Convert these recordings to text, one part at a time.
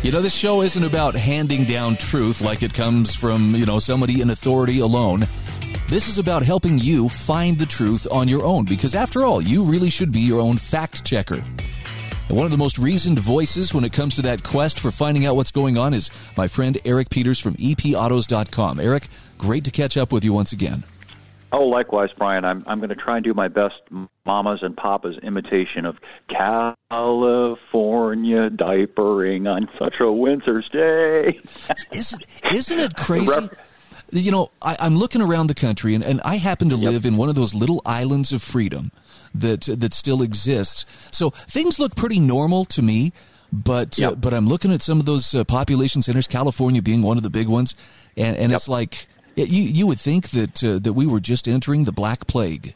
You know, this show isn't about handing down truth like it comes from, you know, somebody in authority alone. This is about helping you find the truth on your own because, after all, you really should be your own fact checker. And one of the most reasoned voices when it comes to that quest for finding out what's going on is my friend Eric Peters from epautos.com. Eric, great to catch up with you once again. Oh, likewise, Brian. I'm I'm going to try and do my best mama's and papa's imitation of California diapering on such a winter's day. isn't isn't it crazy? you know, I, am looking around the country, and, and I happen to yep. live in one of those little islands of freedom that that still exists. So things look pretty normal to me. But yep. uh, but I'm looking at some of those uh, population centers, California being one of the big ones, and and yep. it's like you you would think that uh, that we were just entering the Black Plague.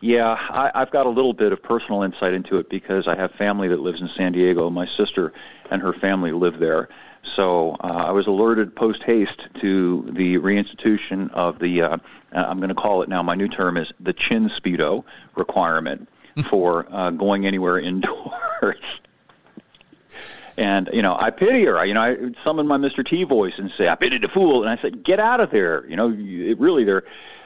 Yeah, I, I've got a little bit of personal insight into it because I have family that lives in San Diego. My sister and her family live there. So uh, I was alerted post haste to the reinstitution of the, uh, I'm going to call it now, my new term is the chin speedo requirement for uh, going anywhere indoors. And you know, I pity her. I, you know, I summon my Mr. T voice and say, "I pity the fool," and I said, "Get out of there." You know, it really there.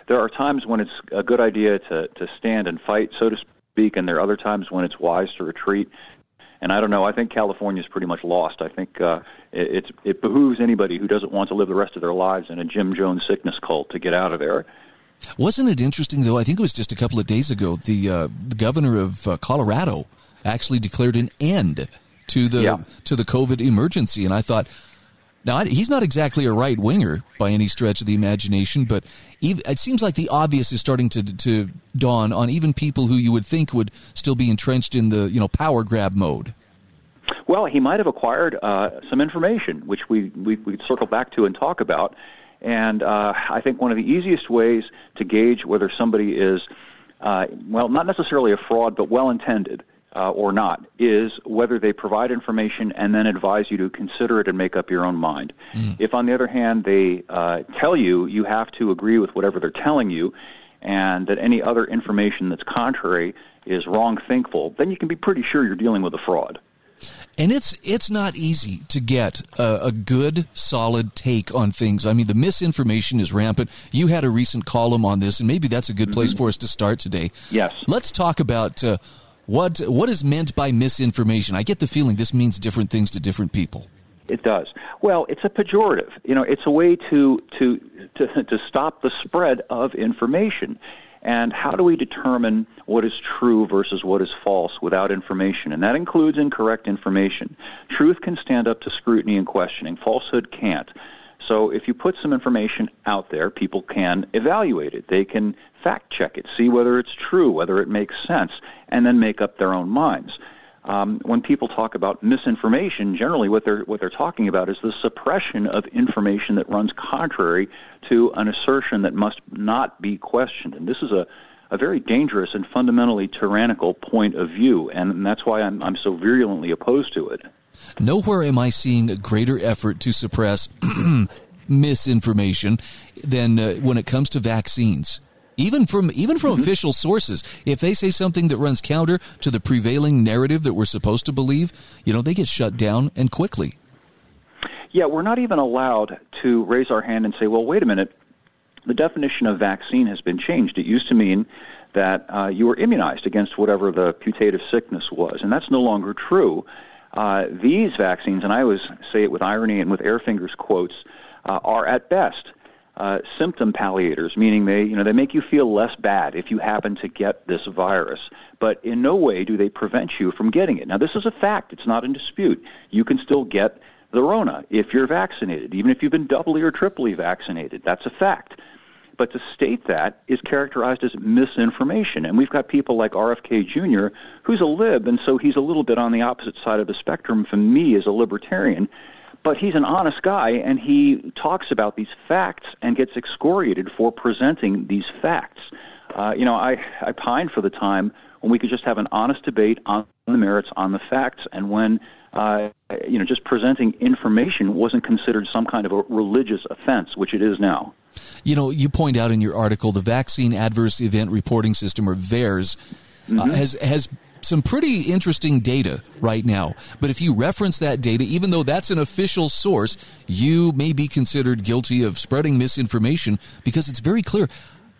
There are times when it's a good idea to to stand and fight, so to speak, and there are other times when it's wise to retreat. And I don't know. I think California is pretty much lost. I think uh, it, it's it behooves anybody who doesn't want to live the rest of their lives in a Jim Jones sickness cult to get out of there. Wasn't it interesting though? I think it was just a couple of days ago. The uh, the governor of uh, Colorado actually declared an end to the yeah. to the COVID emergency, and I thought, now he's not exactly a right winger by any stretch of the imagination, but it seems like the obvious is starting to to dawn on even people who you would think would still be entrenched in the you know power grab mode. Well, he might have acquired uh, some information, which we, we we circle back to and talk about. And uh, I think one of the easiest ways to gauge whether somebody is, uh, well, not necessarily a fraud, but well intended, uh, or not is whether they provide information and then advise you to consider it and make up your own mind. Mm. If, on the other hand, they uh, tell you you have to agree with whatever they're telling you, and that any other information that's contrary is wrong thinkful, then you can be pretty sure you're dealing with a fraud. And it's it's not easy to get a, a, good, solid take on things. I mean, the misinformation is rampant. You had a recent column on this, and maybe that's a good place mm-hmm. for us to start today. Yes. Let's talk about uh, what what is meant by misinformation? I get the feeling this means different things to different people. It does. Well, it's a pejorative. You know, it's a way to to to, to stop the spread of information. And how do we determine what is true versus what is false without information? And that includes incorrect information. Truth can stand up to scrutiny and questioning. Falsehood can't. So if you put some information out there, people can evaluate it. They can fact check it, see whether it's true, whether it makes sense, and then make up their own minds. Um, when people talk about misinformation, generally what they're what they're talking about is the suppression of information that runs contrary to an assertion that must not be questioned. And this is a a very dangerous and fundamentally tyrannical point of view, and that's why I'm I'm so virulently opposed to it. Nowhere am I seeing a greater effort to suppress misinformation than uh, when it comes to vaccines. Even from even from mm-hmm. official sources, if they say something that runs counter to the prevailing narrative that we're supposed to believe, you know, they get shut down and quickly. Yeah, we're not even allowed to raise our hand and say, "Well, wait a minute. The definition of vaccine has been changed. It used to mean that uh, you were immunized against whatever the putative sickness was, and that's no longer true." Uh, these vaccines, and I always say it with irony and with air fingers quotes, uh, are at best uh, symptom palliators, meaning they, you know, they make you feel less bad if you happen to get this virus. But in no way do they prevent you from getting it. Now, this is a fact; it's not in dispute. You can still get the Rona if you're vaccinated, even if you've been doubly or triply vaccinated. That's a fact. But to state that is characterized as misinformation. And we've got people like RFK Jr., who's a lib, and so he's a little bit on the opposite side of the spectrum from me as a libertarian. but he's an honest guy, and he talks about these facts and gets excoriated for presenting these facts. Uh, you know, I, I pine for the time when we could just have an honest debate on the merits, on the facts, and when uh, you know just presenting information wasn't considered some kind of a religious offense, which it is now. You know, you point out in your article the Vaccine Adverse Event Reporting System, or VAERS, uh, mm-hmm. uh, has has some pretty interesting data right now. But if you reference that data, even though that's an official source, you may be considered guilty of spreading misinformation because it's very clear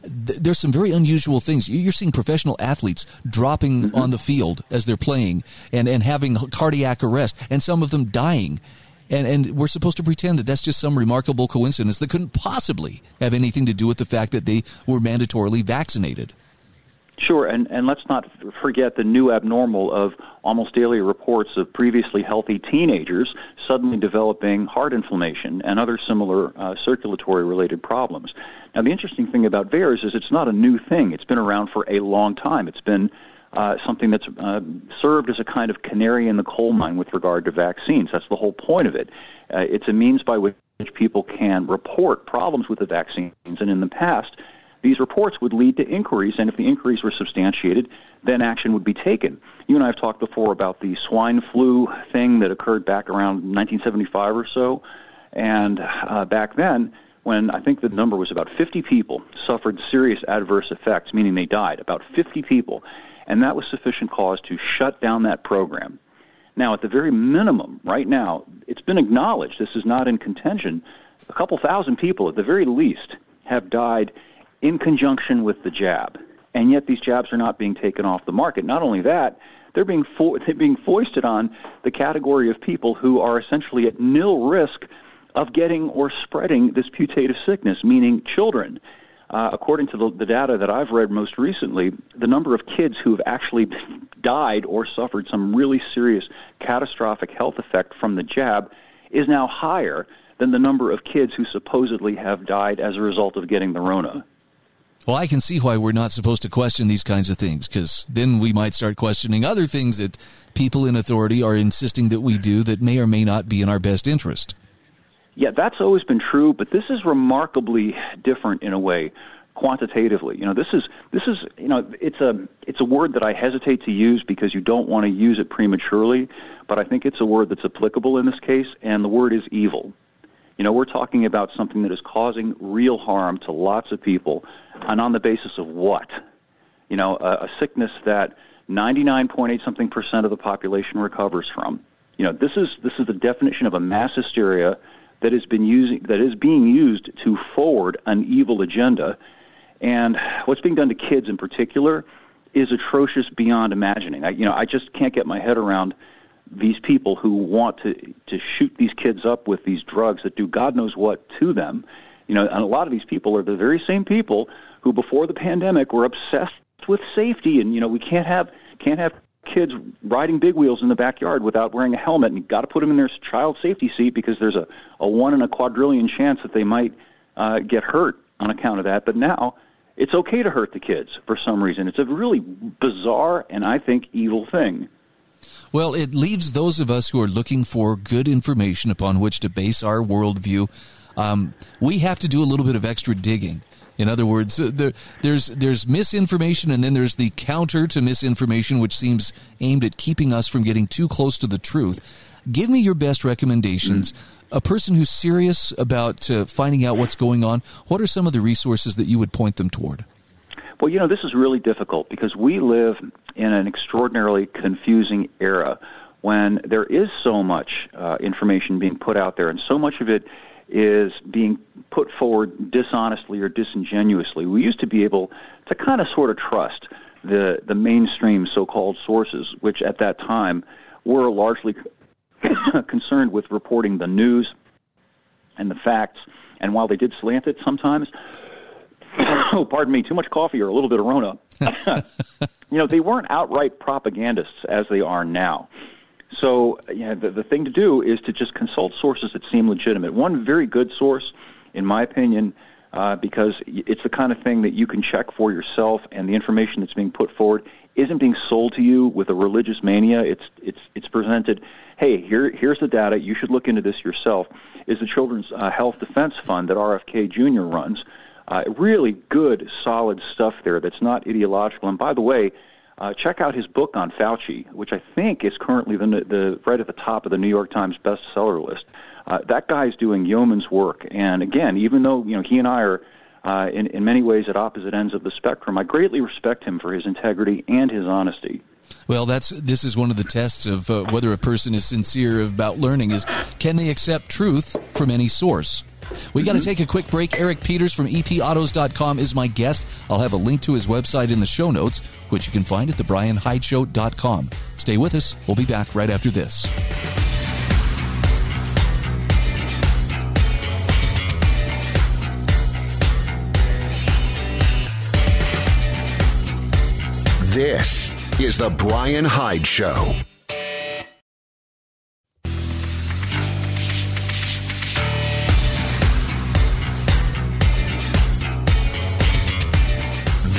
there's some very unusual things. You're seeing professional athletes dropping mm-hmm. on the field as they're playing and, and having cardiac arrest, and some of them dying. And, and we're supposed to pretend that that's just some remarkable coincidence that couldn't possibly have anything to do with the fact that they were mandatorily vaccinated. Sure, and, and let's not forget the new abnormal of almost daily reports of previously healthy teenagers suddenly developing heart inflammation and other similar uh, circulatory related problems. Now, the interesting thing about VAERS is it's not a new thing. It's been around for a long time. It's been uh, something that's uh, served as a kind of canary in the coal mine with regard to vaccines. That's the whole point of it. Uh, it's a means by which people can report problems with the vaccines, and in the past, these reports would lead to inquiries, and if the inquiries were substantiated, then action would be taken. You and I have talked before about the swine flu thing that occurred back around 1975 or so, and uh, back then, when I think the number was about 50 people suffered serious adverse effects, meaning they died, about 50 people, and that was sufficient cause to shut down that program. Now, at the very minimum, right now, it's been acknowledged, this is not in contention, a couple thousand people at the very least have died in conjunction with the jab. And yet these jabs are not being taken off the market. Not only that, they're being, fo- they're being foisted on the category of people who are essentially at nil risk of getting or spreading this putative sickness, meaning children. Uh, according to the, the, data that I've read most recently, the number of kids who have actually died or suffered some really serious catastrophic health effect from the jab is now higher than the number of kids who supposedly have died as a result of getting the Rona. Well, I can see why we're not supposed to question these kinds of things because then we might start questioning other things that people in authority are insisting that we do that may or may not be in our best interest. Yeah, that's always been true, but this is remarkably different in a way quantitatively. You know, this is this is you know, it's a it's a word that I hesitate to use because you don't want to use it prematurely, but I think it's a word that's applicable in this case and the word is evil. You know, we're talking about something that is causing real harm to lots of people and on the basis of what? You know, a, a sickness that 99.8 something percent of the population recovers from. You know, this is this is the definition of a mass hysteria that has been using that is being used to forward an evil agenda. And what's being done to kids in particular is atrocious beyond imagining. I, you know, I just can't get my head around these people who want to to shoot these kids up with these drugs that do God knows what to them. You know, and a lot of these people are the very same people who, before the pandemic, were obsessed with safety, and you know, we can't have can't have kids riding big wheels in the backyard without wearing a helmet, and you've got to put them in their child safety seat because there's a, a one in a quadrillion chance that they might uh, get hurt on account of that. But now it's okay to hurt the kids for some reason. It's a really bizarre and I think evil thing. Well, it leaves those of us who are looking for good information upon which to base our worldview. Um, we have to do a little bit of extra digging. In other words, uh, there, there's there's misinformation, and then there's the counter to misinformation, which seems aimed at keeping us from getting too close to the truth. Give me your best recommendations. Mm. A person who's serious about uh, finding out what's going on. What are some of the resources that you would point them toward? Well, you know, this is really difficult because we live in an extraordinarily confusing era when there is so much uh, information being put out there, and so much of it is being put forward dishonestly or disingenuously. We used to be able to kind of sort of trust the the mainstream so-called sources, which at that time were largely concerned with reporting the news and the facts. And while they did slant it sometimes, oh, pardon me, too much coffee or a little bit of Rona. you know, they weren't outright propagandists as they are now. So, you know, the, the thing to do is to just consult sources that seem legitimate. One very good source, in my opinion, uh, because it's the kind of thing that you can check for yourself, and the information that's being put forward isn't being sold to you with a religious mania. It's it's it's presented. Hey, here here's the data. You should look into this yourself. Is the Children's uh, Health Defense Fund that RFK Jr. runs? Uh, really good, solid stuff there. That's not ideological. And by the way, uh, check out his book on Fauci, which I think is currently the, the right at the top of the New York Times bestseller list. Uh, that guy's doing yeoman's work. And again, even though you know he and I are uh, in, in many ways at opposite ends of the spectrum, I greatly respect him for his integrity and his honesty. Well, that's this is one of the tests of uh, whether a person is sincere about learning is can they accept truth from any source. We got to mm-hmm. take a quick break. Eric Peters from epautos.com is my guest. I'll have a link to his website in the show notes, which you can find at thebrianhydeshow.com. Stay with us. We'll be back right after this. This is The Brian Hyde Show.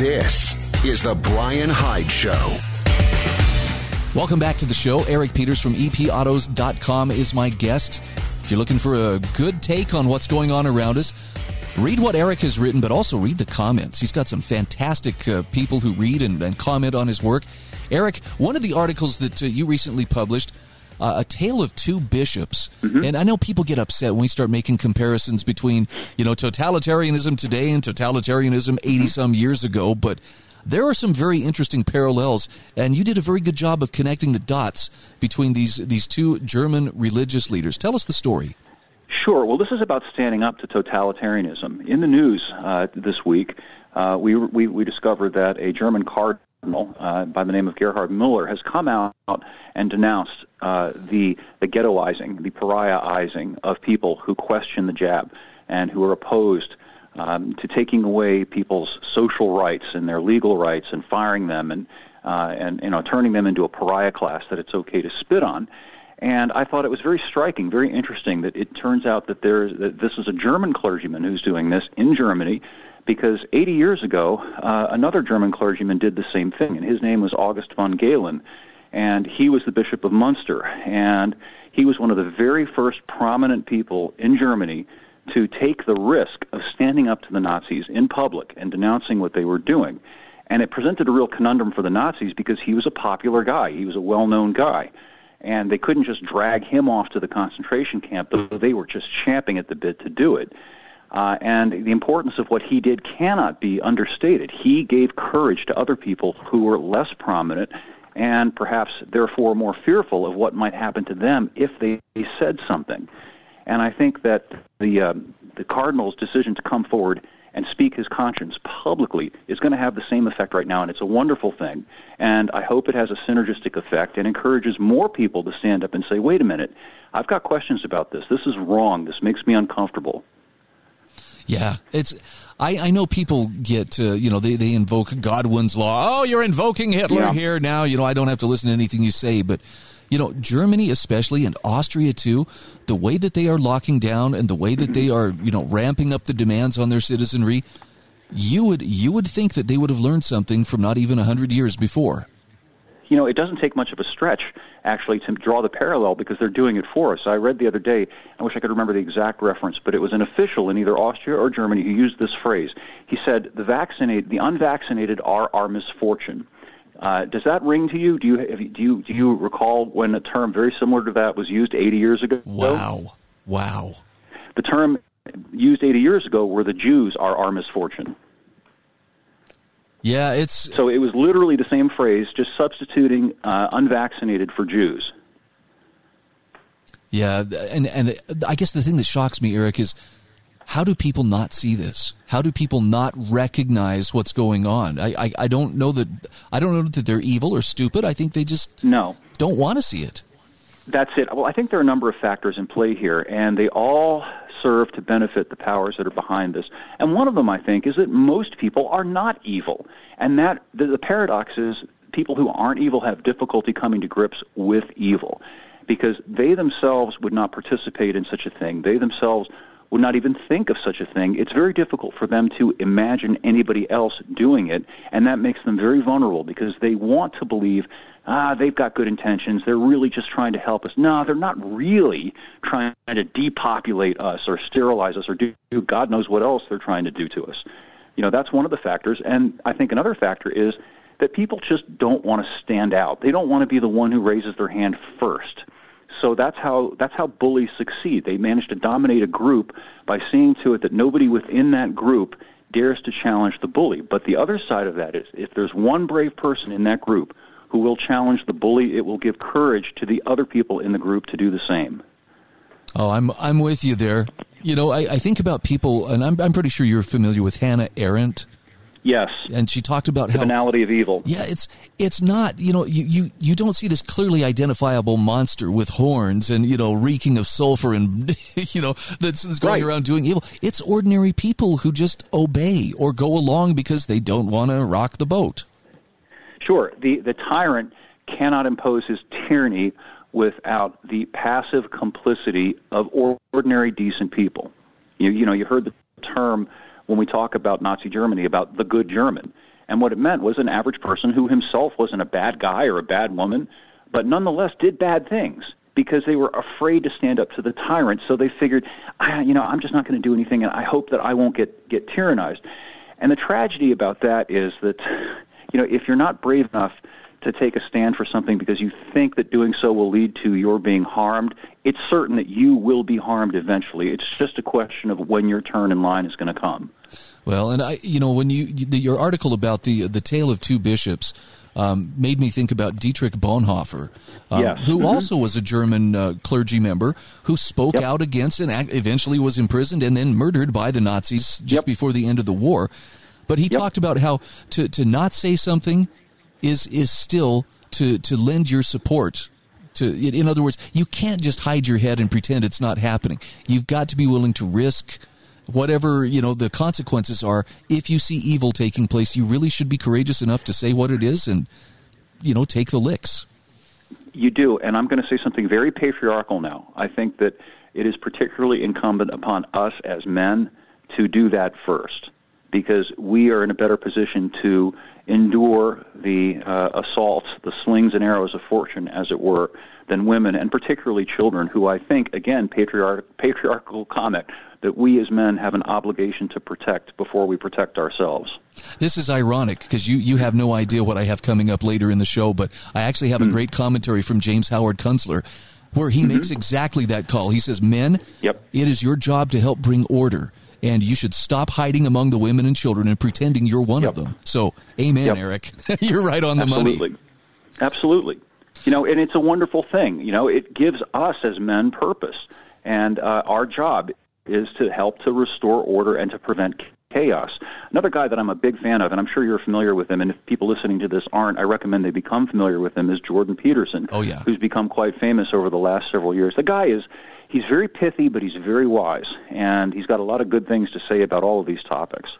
This is The Brian Hyde Show. Welcome back to the show. Eric Peters from epautos.com is my guest. If you're looking for a good take on what's going on around us, read what Eric has written, but also read the comments. He's got some fantastic uh, people who read and, and, comment on his work. Eric, one of the articles that uh, you recently published, uh, A Tale of Two Bishops. Mm-hmm. And I know people get upset when we start making comparisons between, you know, totalitarianism today and totalitarianism 80 mm-hmm. some years ago, but there are some very interesting parallels, and you did a very good job of connecting the dots between these these two German religious leaders. Tell us the story. Sure. Well, this is about standing up to totalitarianism. In the news uh, this week, uh, we, we, we discovered that a German cardinal uh, by the name of Gerhard Müller has come out and denounced uh, the the ghettoizing, the pariahizing of people who question the jab and who are opposed um, to taking away people's social rights and their legal rights and firing them and uh, and you know turning them into a pariah class that it's okay to spit on. And I thought it was very striking, very interesting that it turns out that there's that this is a German clergyman who's doing this in Germany, because 80 years ago uh, another German clergyman did the same thing, and his name was August von Galen, and he was the Bishop of Munster, and he was one of the very first prominent people in Germany to take the risk of standing up to the Nazis in public and denouncing what they were doing. And it presented a real conundrum for the Nazis because he was a popular guy, he was a well known guy and they couldn't just drag him off to the concentration camp, though they were just champing at the bit to do it. Uh, and the importance of what he did cannot be understated. He gave courage to other people who were less prominent and perhaps therefore more fearful of what might happen to them if they, said something. And I think that the uh, the cardinal's decision to come forward and speak his conscience publicly is going to have the same effect right now, and it's a wonderful thing. And I hope it has a synergistic effect and encourages more people to stand up and say, wait a minute, I've got questions about this. This is wrong. This makes me uncomfortable. Yeah, it's. I, I know people get, uh, you know, they, they invoke Godwin's law. Oh, you're invoking Hitler yeah. here now. You know, I don't have to listen to anything you say, but you know, Germany especially and Austria too, the way that they are locking down and the way that they are, you know, ramping up the demands on their citizenry, you would you would think that they would have learned something from not even a hundred years before. You know, it doesn't take much of a stretch actually to draw the parallel because they're doing it for us. I read the other day, I wish I could remember the exact reference, but it was an official in either Austria or Germany who used this phrase. He said, "The vaccinated, the unvaccinated are our misfortune." Uh, does that ring to you? Do you, you do you do you recall when a term very similar to that was used 80 years ago? Wow, wow. The term used 80 years ago were the Jews are our misfortune. Yeah, it's so it was literally the same phrase, just substituting uh, unvaccinated for Jews. Yeah, and and I guess the thing that shocks me, Eric, is how do people not see this? How do people not recognize what's going on? I, I, I, don't know that I don't know that they're evil or stupid. I think they just no don't want to see it. That's it. Well, I think there are a number of factors in play here, and they all serve to benefit the powers that are behind this. And one of them, I think, is that most people are not evil, and that the, the paradox is people who aren't evil have difficulty coming to grips with evil because they themselves would not participate in such a thing. They themselves would not even think of such a thing. It's very difficult for them to imagine anybody else doing it, and that makes them very vulnerable because they want to believe ah, they've got good intentions. They're really just trying to help us. No, they're not really trying to depopulate us or sterilize us or do God knows what else they're trying to do to us. You know, that's one of the factors. And I think another factor is that people just don't want to stand out. They don't want to be the one who raises their hand first. So that's how that's how bullies succeed. They manage to dominate a group by seeing to it that nobody within that group dares to challenge the bully. But the other side of that is if there's one brave person in that group who will challenge the bully, it will give courage to the other people in the group to do the same. Oh, I'm I'm with you there. You know, I, I think about people, and I'm I'm pretty sure you're familiar with Hannah Arendt. Yes, and she talked about the how banality of evil. Yeah, it's it's not you know you, you you don't see this clearly identifiable monster with horns and you know reeking of sulfur and you know that's, that's going Right. around doing evil. It's ordinary people who just obey or go along because they don't want to rock the boat. Sure, the the tyrant cannot impose his tyranny without the passive complicity of ordinary decent people. You you know you heard the term when we talk about Nazi Germany about the good German, and what it meant was an average person who himself wasn't a bad guy or a bad woman, but nonetheless did bad things because they were afraid to stand up to the tyrant. So they figured, ah, you know, I'm just not going to do anything, and I hope that I won't get get tyrannized. And the tragedy about that is that, you know, if you're not brave enough to take a stand for something because you think that doing so will lead to your being harmed, it's certain that you will be harmed eventually. It's just a question of when your turn in line is going to come. Well, and I, you know, when you the, your article about the the tale of two bishops um, made me think about Dietrich Bonhoeffer, um, Yes. who Mhm. also was a German uh, clergy member who spoke Yep. out against and eventually was imprisoned and then murdered by the Nazis just Yep. before the end of the war. But he talked about how to to not say something is is still to to lend your support to in in other words you can't just hide your head and pretend it's not happening. You've got to be willing to risk whatever you know the consequences are if you see evil taking place. You really should be courageous enough to say what it is and you know take the licks. You do, and I'm going to say something very patriarchal now. I think that it is particularly incumbent upon us as men to do that first, because we are in a better position to endure the uh, assaults, the slings and arrows of fortune, as it were, than women, and particularly children, who I think, again, patriarch- patriarchal comment, that we as men have an obligation to protect before we protect ourselves. This is ironic because you, you have no idea what I have coming up later in the show, but I actually have a great commentary from James Howard Kunstler where he makes exactly that call. He says, Men, Yep. it is your job to help bring order, and you should stop hiding among the women and children and pretending you're one of them. So, amen, Yep. Eric. you're right on the money. Absolutely. Absolutely. You know, and it's a wonderful thing. You know, it gives us as men purpose. And uh, our job is to help to restore order and to prevent chaos. Another guy that I'm a big fan of, and I'm sure you're familiar with him, and if people listening to this aren't, I recommend they become familiar with him, is Jordan Peterson. Oh, yeah. Who's become quite famous over the last several years. The guy is, he's very pithy, but he's very wise. And he's got a lot of good things to say about all of these topics.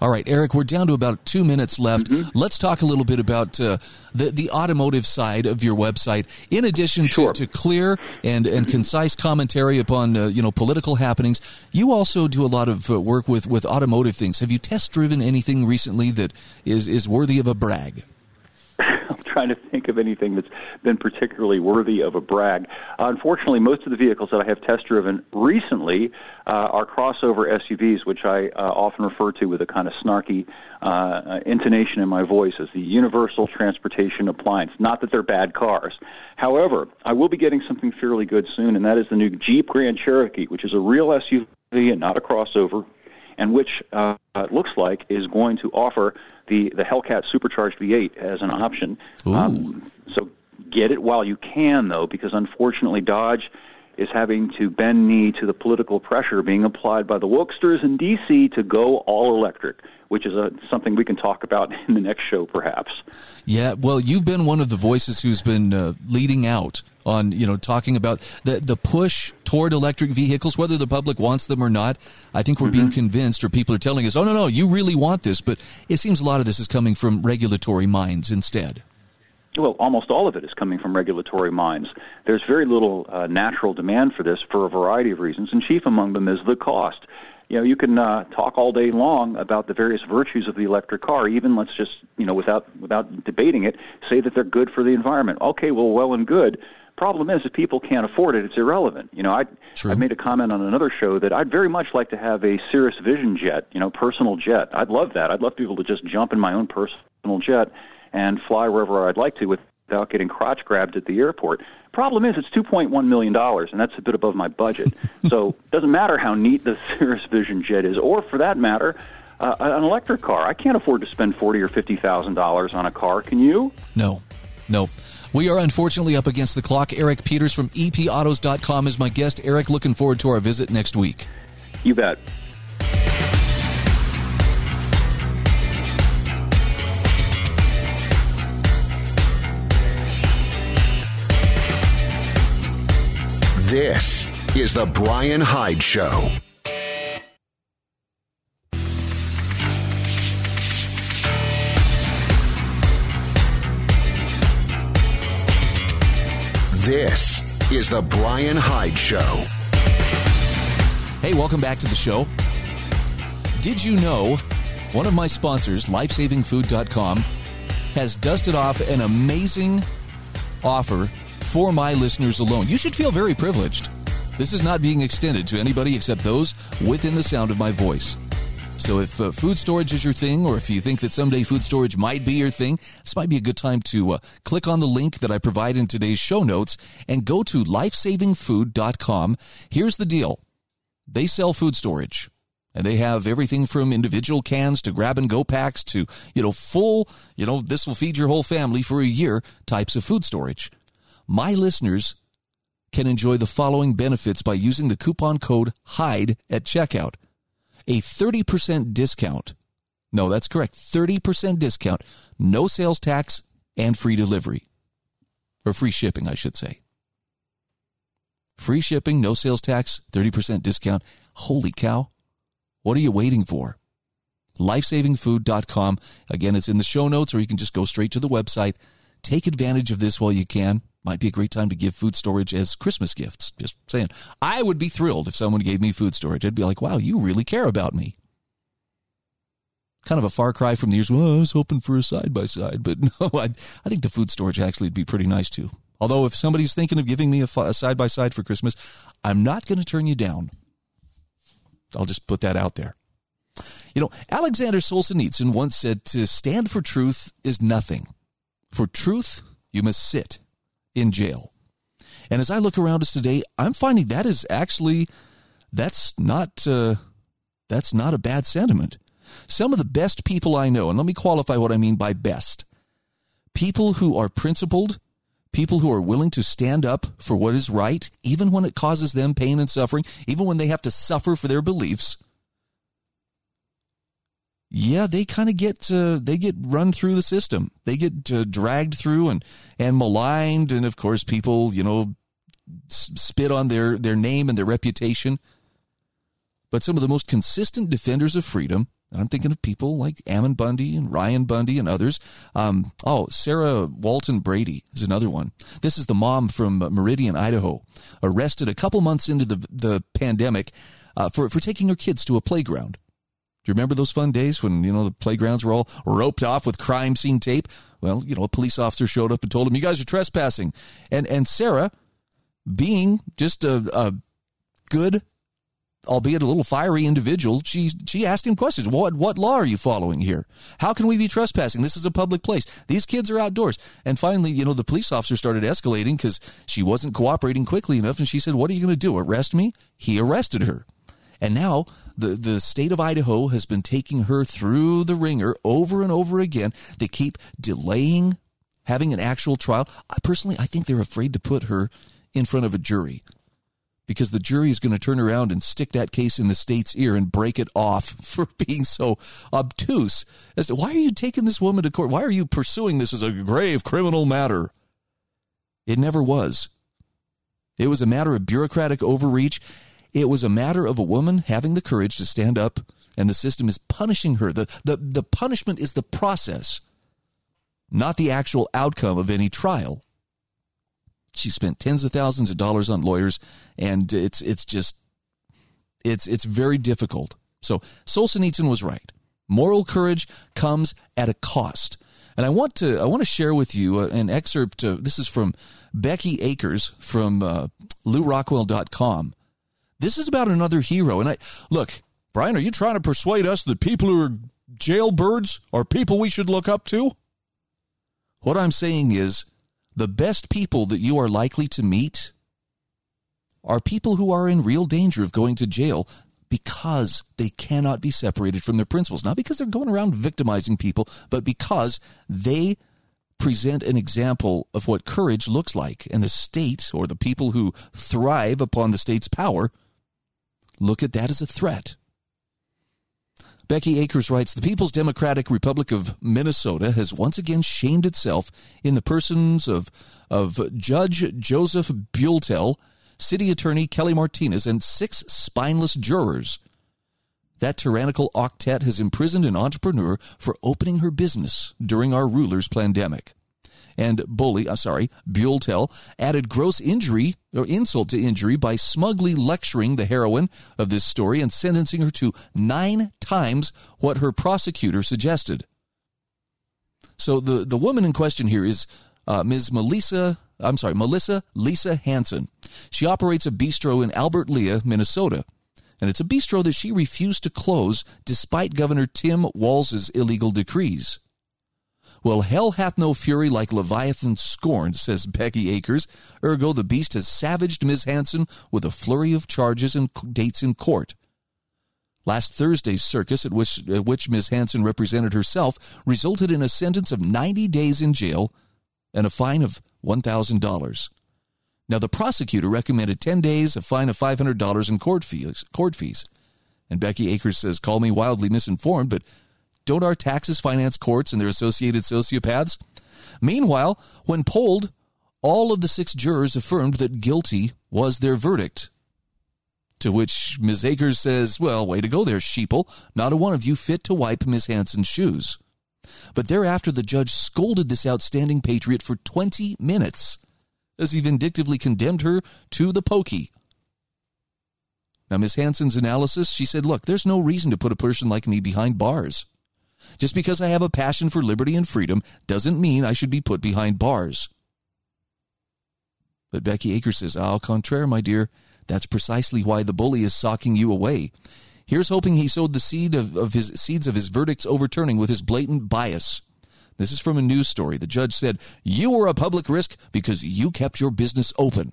All right, Eric, we're down to about two minutes left. Mm-hmm. Let's talk a little bit about uh, the the automotive side of your website. In addition Sure. to, to clear and, and concise commentary upon uh, you know political happenings, you also do a lot of uh, work with, with automotive things. Have you test driven anything recently that is, is worthy of a brag? Trying to think of anything that's been particularly worthy of a brag. Uh, unfortunately, most of the vehicles that I have test driven recently uh, are crossover SUVs, which I uh, often refer to with a kind of snarky uh, intonation in my voice as the universal transportation appliance. Not that they're bad cars. However, I will be getting something fairly good soon, and that is the new Jeep Grand Cherokee, which is a real SUV and not a crossover and which uh, it looks like is going to offer the, the Hellcat supercharged V8 as an option. Um, so get it while you can, though, because unfortunately Dodge is having to bend knee to the political pressure being applied by the wokesters in D.C. to go all electric, which is a, something we can talk about in the next show, perhaps. Yeah, well, you've been one of the voices who's been uh, leading out on, you know, talking about the the push toward electric vehicles, whether the public wants them or not. I think we're being convinced, or people are telling us, "Oh no, no, you really want this," but it seems a lot of this is coming from regulatory minds instead. Well, almost all of it is coming from regulatory minds. There's very little uh, natural demand for this for a variety of reasons, and chief among them is the cost. You know, you can uh, talk all day long about the various virtues of the electric car. Even let's just, you know, without without debating it, say that they're good for the environment. Okay, well, well and good. Problem is, if people can't afford it, it's irrelevant. You know, I I made a comment on another show that I'd very much like to have a Cirrus Vision jet, you know, personal jet. I'd love that. I'd love able to just jump in my own personal jet and fly wherever I'd like to without getting crotch grabbed at the airport. Problem is, it's $2.1 million, and that's a bit above my budget. so it doesn't matter how neat the Cirrus Vision jet is, or for that matter, uh, an electric car. I can't afford to spend forty or fifty thousand dollars on a car. Can you? No, no. We are unfortunately up against the clock. Eric Peters from EPAutos.com is my guest. Eric, looking forward to our visit next week. You bet. This is The Brian Hyde Show. This is The Brian Hyde Show. Hey, welcome back to the show. Did you know one of my sponsors, lifesavingfood.com, has dusted off an amazing offer for my listeners alone? You should feel very privileged. This is not being extended to anybody except those within the sound of my voice. So if uh, food storage is your thing, or if you think that someday food storage might be your thing, this might be a good time to uh, click on the link that I provide in today's show notes and go to lifesavingfood.com. Here's the deal. They sell food storage. And they have everything from individual cans to grab and go packs to, you know, full, you know, this will feed your whole family for a year types of food storage. My listeners can enjoy the following benefits by using the coupon code HYDE at checkout a 30% discount. No, that's correct. 30% discount, no sales tax, and free delivery. Or free shipping, I should say. Free shipping, no sales tax, 30% discount. Holy cow. What are you waiting for? Lifesavingfood.com. Again, it's in the show notes, or you can just go straight to the website. Take advantage of this while you can. Might be a great time to give food storage as Christmas gifts. Just saying. I would be thrilled if someone gave me food storage. I'd be like, wow, you really care about me. Kind of a far cry from the years, well, oh, I was hoping for a side by side. But no, I, I think the food storage actually would be pretty nice too. Although, if somebody's thinking of giving me a side by side for Christmas, I'm not going to turn you down. I'll just put that out there. You know, Alexander Solzhenitsyn once said to stand for truth is nothing. For truth, you must sit in jail. And as I look around us today, I'm finding that is actually that's not uh, that's not a bad sentiment. Some of the best people I know, and let me qualify what I mean by best. People who are principled, people who are willing to stand up for what is right, even when it causes them pain and suffering, even when they have to suffer for their beliefs yeah, they kind of get uh, they get run through the system. They get uh, dragged through and and maligned, and of course, people you know spit on their their name and their reputation. But some of the most consistent defenders of freedom, and I'm thinking of people like Ammon Bundy and Ryan Bundy and others. Um, oh, Sarah Walton Brady is another one. This is the mom from Meridian, Idaho, arrested a couple months into the the pandemic uh, for for taking her kids to a playground do you remember those fun days when, you know, the playgrounds were all roped off with crime scene tape? Well, you know, a police officer showed up and told him, you guys are trespassing. And, and Sarah, being just a, a good, albeit a little fiery individual, she, she asked him questions. What, what law are you following here? How can we be trespassing? This is a public place. These kids are outdoors. And finally, you know, the police officer started escalating because she wasn't cooperating quickly enough. And she said, what are you going to do? Arrest me? He arrested her. And now the, the state of Idaho has been taking her through the wringer over and over again. They keep delaying having an actual trial. I, personally, I think they're afraid to put her in front of a jury because the jury is going to turn around and stick that case in the state's ear and break it off for being so obtuse as to why are you taking this woman to court? Why are you pursuing this as a grave criminal matter? It never was. It was a matter of bureaucratic overreach it was a matter of a woman having the courage to stand up, and the system is punishing her. The, the, the punishment is the process, not the actual outcome of any trial. She spent tens of thousands of dollars on lawyers, and it's it's just it's it's very difficult. So Solzhenitsyn was right. Moral courage comes at a cost. And I want to I want to share with you uh, an excerpt. Of, this is from Becky Akers from uh, LewRockwell.com. This is about another hero. And I look, Brian, are you trying to persuade us that people who are jailbirds are people we should look up to? What I'm saying is the best people that you are likely to meet are people who are in real danger of going to jail because they cannot be separated from their principles. Not because they're going around victimizing people, but because they present an example of what courage looks like. And the state, or the people who thrive upon the state's power, look at that as a threat. Becky Akers writes The People's Democratic Republic of Minnesota has once again shamed itself in the persons of, of Judge Joseph Bueltel City Attorney Kelly Martinez, and six spineless jurors. That tyrannical octet has imprisoned an entrepreneur for opening her business during our ruler's pandemic. And Bully, I'm sorry, Bueltel added gross injury or insult to injury by smugly lecturing the heroine of this story and sentencing her to nine times what her prosecutor suggested. So the, the woman in question here is uh, Ms. Melissa I'm sorry, Melissa Lisa Hanson. She operates a bistro in Albert Lea, Minnesota. And it's a bistro that she refused to close despite Governor Tim Walz's illegal decrees. Well, hell hath no fury like Leviathan scorned, says Becky Akers. Ergo, the beast has savaged Ms. Hanson with a flurry of charges and dates in court. Last Thursday's circus, at which, at which Ms. Hanson represented herself, resulted in a sentence of 90 days in jail and a fine of $1,000. Now, the prosecutor recommended 10 days, a fine of $500 and court fees, court fees. And Becky Akers says, Call me wildly misinformed, but don't our taxes finance courts and their associated sociopaths? Meanwhile, when polled, all of the six jurors affirmed that guilty was their verdict. To which Ms. Akers says, Well, way to go there, sheeple. Not a one of you fit to wipe Miss Hanson's shoes. But thereafter, the judge scolded this outstanding patriot for 20 minutes as he vindictively condemned her to the pokey. Now, Miss Hanson's analysis, she said, Look, there's no reason to put a person like me behind bars. Just because I have a passion for liberty and freedom doesn't mean I should be put behind bars. But Becky Akers says, Au contraire, my dear, that's precisely why the bully is socking you away. Here's hoping he sowed the seed of, of his seeds of his verdict's overturning with his blatant bias. This is from a news story. The judge said, You were a public risk because you kept your business open.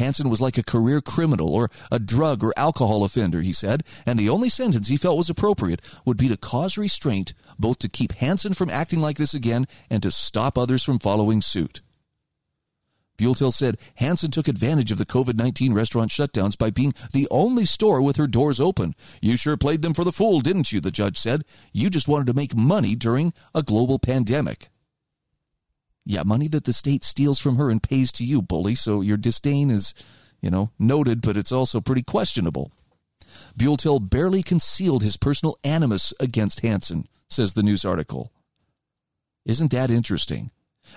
Hanson was like a career criminal or a drug or alcohol offender, he said, and the only sentence he felt was appropriate would be to cause restraint, both to keep Hanson from acting like this again and to stop others from following suit. Bueltel said Hanson took advantage of the COVID 19 restaurant shutdowns by being the only store with her doors open. You sure played them for the fool, didn't you? The judge said. You just wanted to make money during a global pandemic. Yeah, money that the state steals from her and pays to you, bully, so your disdain is, you know, noted, but it's also pretty questionable. Bueltel barely concealed his personal animus against Hanson, says the news article. Isn't that interesting?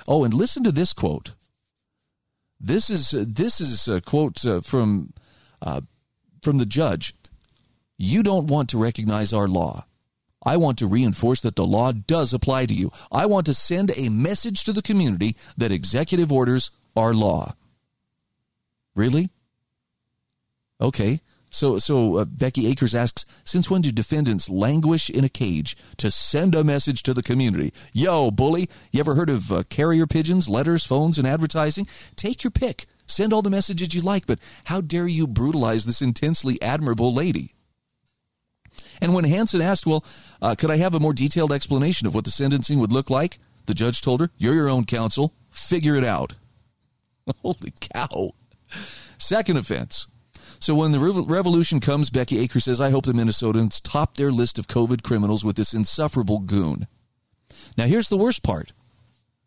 Oh, and listen to this quote. This is this is a quote uh, from uh, from the judge. You don't want to recognize our law. I want to reinforce that the law does apply to you. I want to send a message to the community that executive orders are law. Really? Okay. So, so uh, Becky Akers asks, since when do defendants languish in a cage to send a message to the community? Yo, bully, you ever heard of uh, carrier pigeons, letters, phones, and advertising? Take your pick. Send all the messages you like, but how dare you brutalize this intensely admirable lady? And when Hanson asked, well, uh, could I have a more detailed explanation of what the sentencing would look like? The judge told her, you're your own counsel. Figure it out. Holy cow. Second offense so when the revolution comes, Becky Akers says, I hope the Minnesotans top their list of COVID criminals with this insufferable goon. Now, here's the worst part.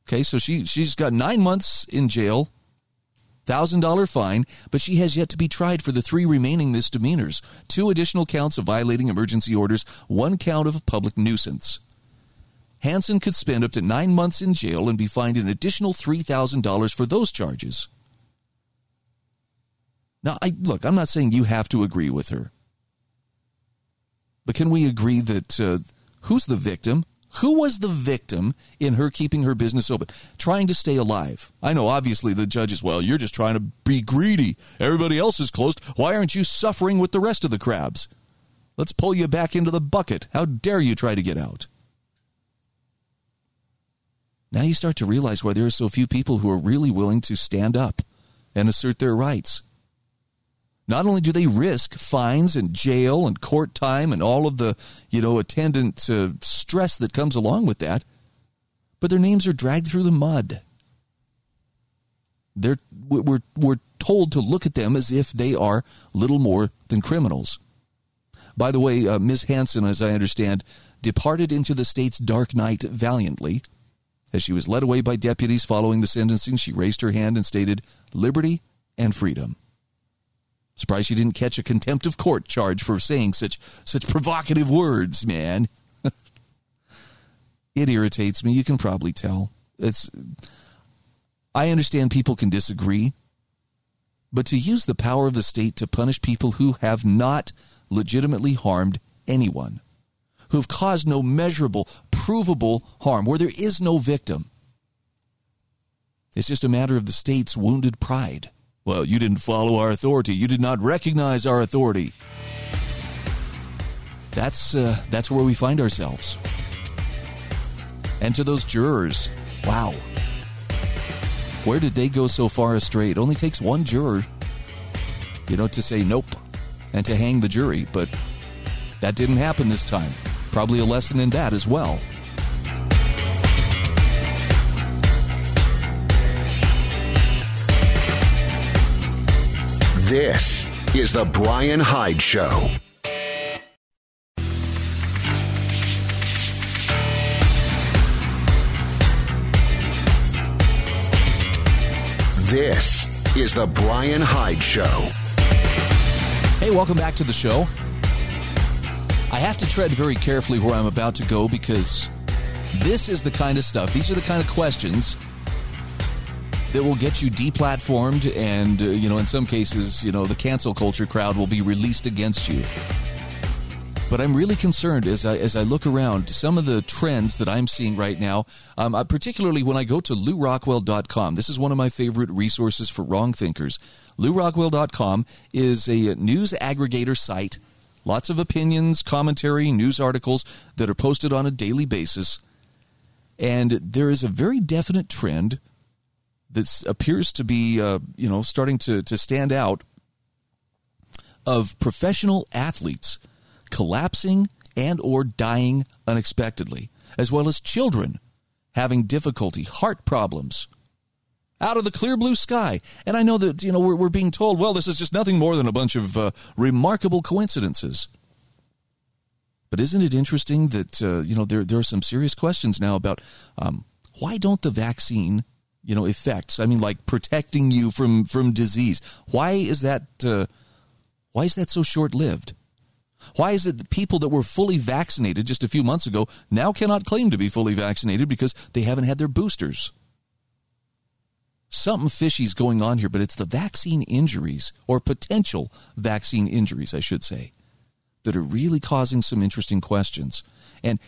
Okay, so she, she's got nine months in jail, $1,000 fine, but she has yet to be tried for the three remaining misdemeanors two additional counts of violating emergency orders, one count of public nuisance. Hanson could spend up to nine months in jail and be fined an additional $3,000 for those charges. Now, I, look, I'm not saying you have to agree with her. But can we agree that uh, who's the victim? Who was the victim in her keeping her business open, trying to stay alive? I know, obviously, the judge is, well, you're just trying to be greedy. Everybody else is closed. Why aren't you suffering with the rest of the crabs? Let's pull you back into the bucket. How dare you try to get out? Now you start to realize why there are so few people who are really willing to stand up and assert their rights. Not only do they risk fines and jail and court time and all of the, you know, attendant uh, stress that comes along with that, but their names are dragged through the mud. They're, we're, we're told to look at them as if they are little more than criminals. By the way, uh, Ms. Hanson, as I understand, departed into the state's dark night valiantly. As she was led away by deputies following the sentencing, she raised her hand and stated, Liberty and freedom. Surprised you didn't catch a contempt of court charge for saying such such provocative words, man. it irritates me. You can probably tell. It's I understand people can disagree, but to use the power of the state to punish people who have not legitimately harmed anyone, who have caused no measurable, provable harm, where there is no victim. It's just a matter of the state's wounded pride. Well, you didn't follow our authority. You did not recognize our authority. That's uh, that's where we find ourselves. And to those jurors, wow. Where did they go so far astray? It only takes one juror, you know, to say nope and to hang the jury, but that didn't happen this time. Probably a lesson in that as well. This is The Brian Hyde Show. This is The Brian Hyde Show. Hey, welcome back to the show. I have to tread very carefully where I'm about to go because this is the kind of stuff, these are the kind of questions that will get you deplatformed and uh, you know in some cases you know the cancel culture crowd will be released against you but I'm really concerned as I as I look around some of the trends that I'm seeing right now, um, uh, particularly when I go to LewRockwell.com. This is one of my favorite resources for wrong thinkers. LewRockwell.com is a news aggregator site. Lots of opinions, commentary, news articles that are posted on a daily basis. And there is a very definite trend that appears to be, uh, you know, starting to, to stand out of professional athletes collapsing and or dying unexpectedly, as well as children having difficulty, heart problems, out of the clear blue sky. And I know that, you know, we're, we're being told, well, this is just nothing more than a bunch of uh, remarkable coincidences. But isn't it interesting that, uh, you know, there, there are some serious questions now about um, why don't the vaccine you know effects. I mean like protecting you from from disease. Why is that uh, why is that so short lived why is it that people that were fully vaccinated just a few months ago now cannot claim to be fully vaccinated because they haven't had their boosters? Something fishy's going on here but it's the vaccine injuries or potential vaccine injuries i should say that are really causing some interesting questions. And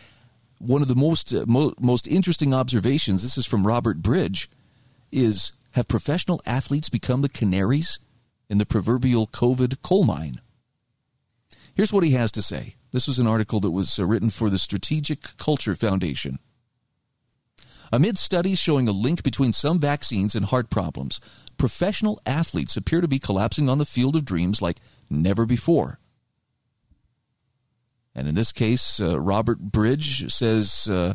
one of the most uh, mo- most interesting observations this is from Robert Bridge is have professional athletes become the canaries in the proverbial COVID coal mine? Here's what he has to say. This was an article that was uh, written for the Strategic Culture Foundation. Amid studies showing a link between some vaccines and heart problems, professional athletes appear to be collapsing on the field of dreams like never before. And in this case, uh, Robert Bridge says uh,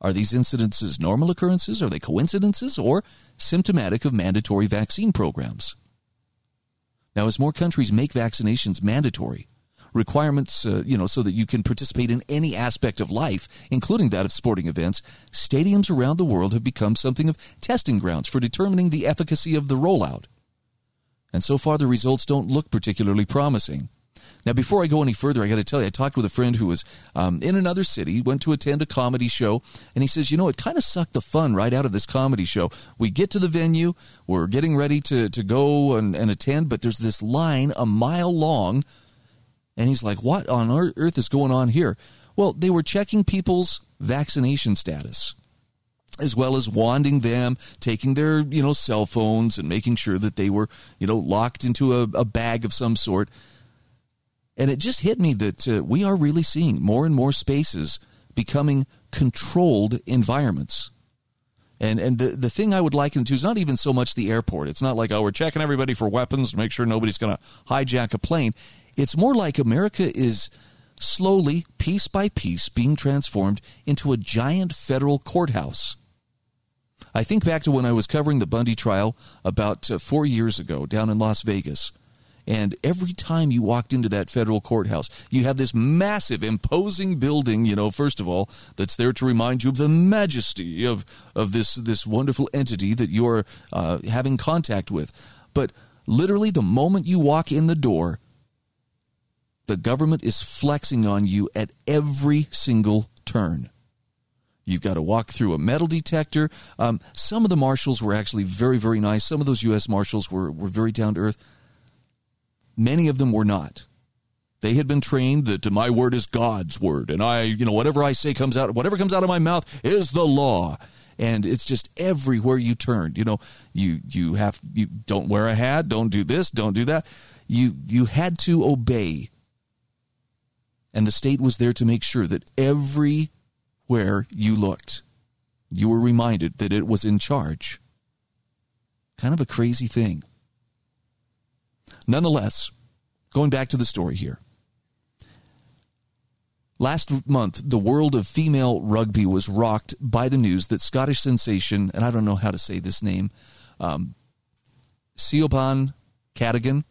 are these incidences normal occurrences? Are they coincidences or symptomatic of mandatory vaccine programs? Now, as more countries make vaccinations mandatory, requirements, uh, you know, so that you can participate in any aspect of life, including that of sporting events, stadiums around the world have become something of testing grounds for determining the efficacy of the rollout. And so far, the results don't look particularly promising. Now, before I go any further, I got to tell you, I talked with a friend who was um, in another city, went to attend a comedy show, and he says, you know, it kind of sucked the fun right out of this comedy show. We get to the venue, we're getting ready to, to go and, and attend, but there's this line a mile long, and he's like, what on earth is going on here? Well, they were checking people's vaccination status as well as wanding them, taking their, you know, cell phones and making sure that they were, you know, locked into a, a bag of some sort. And it just hit me that uh, we are really seeing more and more spaces becoming controlled environments. And and the, the thing I would liken to is not even so much the airport. It's not like, oh, we're checking everybody for weapons to make sure nobody's going to hijack a plane. It's more like America is slowly, piece by piece, being transformed into a giant federal courthouse. I think back to when I was covering the Bundy trial about uh, four years ago down in Las Vegas. And every time you walked into that federal courthouse, you have this massive, imposing building, you know, first of all, that's there to remind you of the majesty of, of this, this wonderful entity that you're uh, having contact with. But literally, the moment you walk in the door, the government is flexing on you at every single turn. You've got to walk through a metal detector. Um, some of the marshals were actually very, very nice. Some of those U.S. marshals were, were very down to earth. Many of them were not. They had been trained that my word is God's word, and I, you know, whatever I say comes out, whatever comes out of my mouth is the law. And it's just everywhere you turn. You know, you you have you don't wear a hat, don't do this, don't do that. You you had to obey. And the state was there to make sure that everywhere you looked. You were reminded that it was in charge. Kind of a crazy thing. Nonetheless, going back to the story here. Last month, the world of female rugby was rocked by the news that Scottish sensation, and I don't know how to say this name, um, Siobhan Cadogan,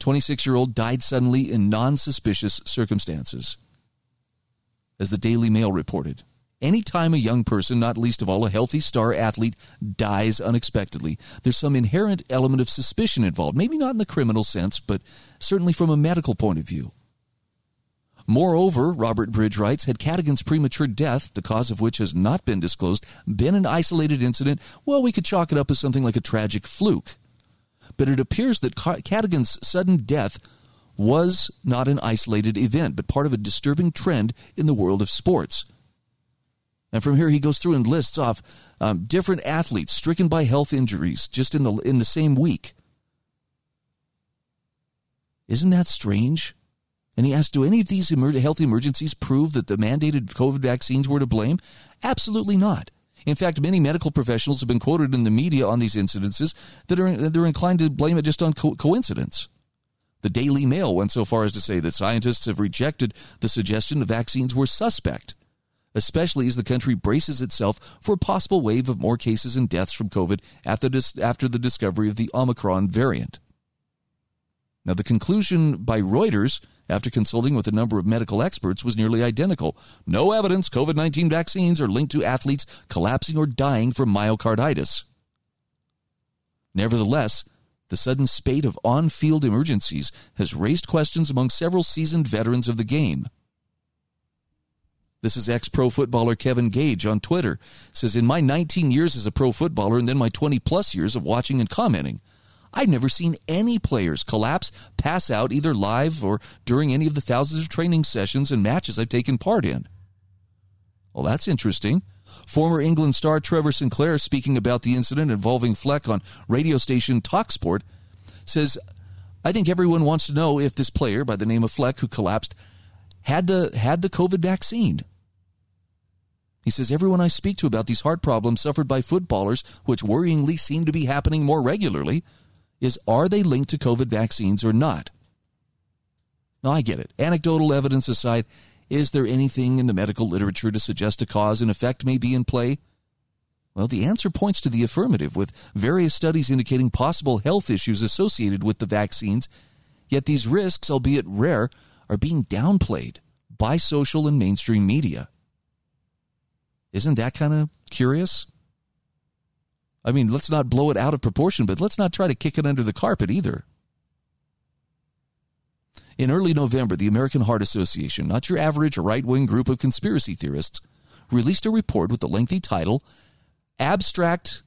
26 year old, died suddenly in non suspicious circumstances as the Daily Mail reported. Anytime a young person, not least of all a healthy star athlete, dies unexpectedly, there's some inherent element of suspicion involved. Maybe not in the criminal sense, but certainly from a medical point of view. Moreover, Robert Bridge writes, had Cadogan's premature death, the cause of which has not been disclosed, been an isolated incident, well, we could chalk it up as something like a tragic fluke. But it appears that Cadogan's sudden death was not an isolated event, but part of a disturbing trend in the world of sports. And from here, he goes through and lists off um, different athletes stricken by health injuries just in the in the same week. Isn't that strange? And he asks, do any of these emer- health emergencies prove that the mandated COVID vaccines were to blame? Absolutely not. In fact, many medical professionals have been quoted in the media on these incidences that are they're inclined to blame it just on co- coincidence. The Daily Mail went so far as to say that scientists have rejected the suggestion the vaccines were suspect, especially as the country braces itself for a possible wave of more cases and deaths from COVID after, the discovery of the Omicron variant. Now, the conclusion by Reuters, after consulting with a number of medical experts, was nearly identical. No evidence COVID 19 vaccines are linked to athletes collapsing or dying from myocarditis. Nevertheless, the sudden spate of on field emergencies has raised questions among several seasoned veterans of the game. This is ex pro footballer Kevin Gage on Twitter. Says, In my 19 years as a pro footballer and then my 20 plus years of watching and commenting, I've never seen any players collapse, pass out either live or during any of the thousands of training sessions and matches I've taken part in. Well, that's interesting. Former England star Trevor Sinclair, speaking about the incident involving Fleck on radio station Talksport, says, I think everyone wants to know if this player by the name of Fleck who collapsed had the, had the COVID vaccine. He says, Everyone I speak to about these heart problems suffered by footballers, which worryingly seem to be happening more regularly, is are they linked to COVID vaccines or not? Now, I get it. Anecdotal evidence aside, is there anything in the medical literature to suggest a cause and effect may be in play? Well, the answer points to the affirmative, with various studies indicating possible health issues associated with the vaccines. Yet these risks, albeit rare, are being downplayed by social and mainstream media. Isn't that kind of curious? I mean, let's not blow it out of proportion, but let's not try to kick it under the carpet either. In early November, the American Heart Association, not your average right wing group of conspiracy theorists, released a report with the lengthy title Abstract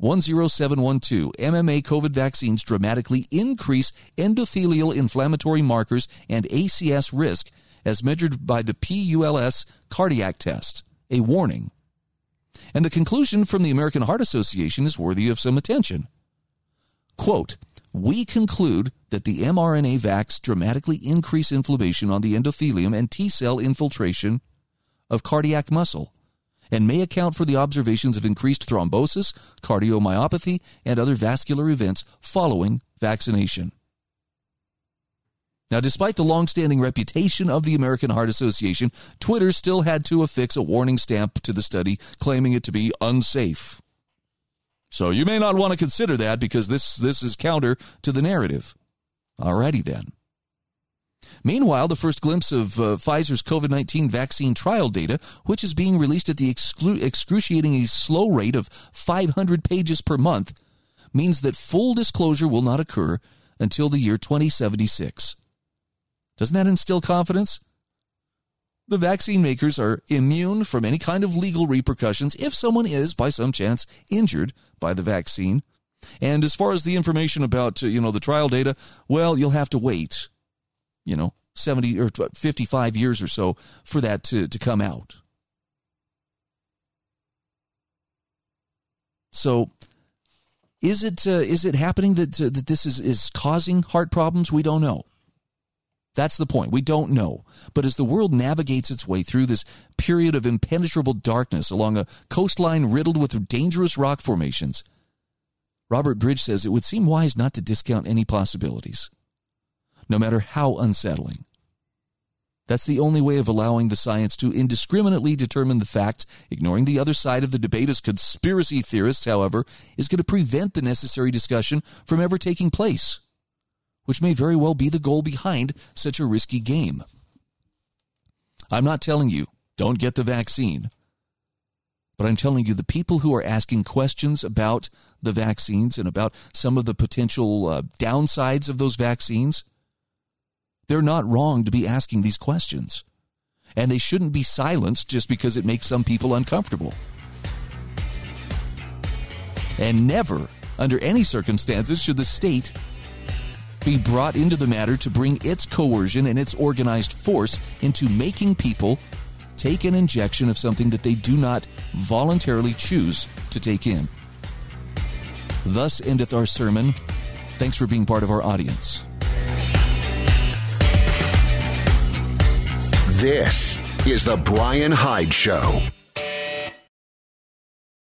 10712 MMA COVID vaccines dramatically increase endothelial inflammatory markers and ACS risk as measured by the PULS cardiac test. A warning. And the conclusion from the American Heart Association is worthy of some attention. Quote, we conclude that the mRNA vax dramatically increase inflammation on the endothelium and T cell infiltration of cardiac muscle and may account for the observations of increased thrombosis, cardiomyopathy, and other vascular events following vaccination. Now, despite the long-standing reputation of the American Heart Association, Twitter still had to affix a warning stamp to the study, claiming it to be unsafe. So you may not want to consider that because this, this is counter to the narrative. Alrighty then. Meanwhile, the first glimpse of uh, Pfizer's COVID 19 vaccine trial data, which is being released at the excruciatingly slow rate of 500 pages per month, means that full disclosure will not occur until the year 2076. Doesn't that instill confidence? The vaccine makers are immune from any kind of legal repercussions if someone is, by some chance, injured by the vaccine. And as far as the information about, uh, you know, the trial data, well, you'll have to wait you know, 70 or 55 years or so for that to, to come out. So, is it uh, is it happening that uh, that this is is causing heart problems? We don't know. That's the point. We don't know. But as the world navigates its way through this period of impenetrable darkness along a coastline riddled with dangerous rock formations, Robert Bridge says it would seem wise not to discount any possibilities no matter how unsettling. That's the only way of allowing the science to indiscriminately determine the facts. Ignoring the other side of the debate as conspiracy theorists, however, is going to prevent the necessary discussion from ever taking place, which may very well be the goal behind such a risky game. I'm not telling you, don't get the vaccine. But I'm telling you, the people who are asking questions about the vaccines and about some of the potential uh, downsides of those vaccines, they're not wrong to be asking these questions. And they shouldn't be silenced just because it makes some people uncomfortable. And never, under any circumstances, should the state be brought into the matter to bring its coercion and its organized force into making people take an injection of something that they do not voluntarily choose to take in. Thus endeth our sermon. Thanks for being part of our audience. This is The Brian Hyde Show.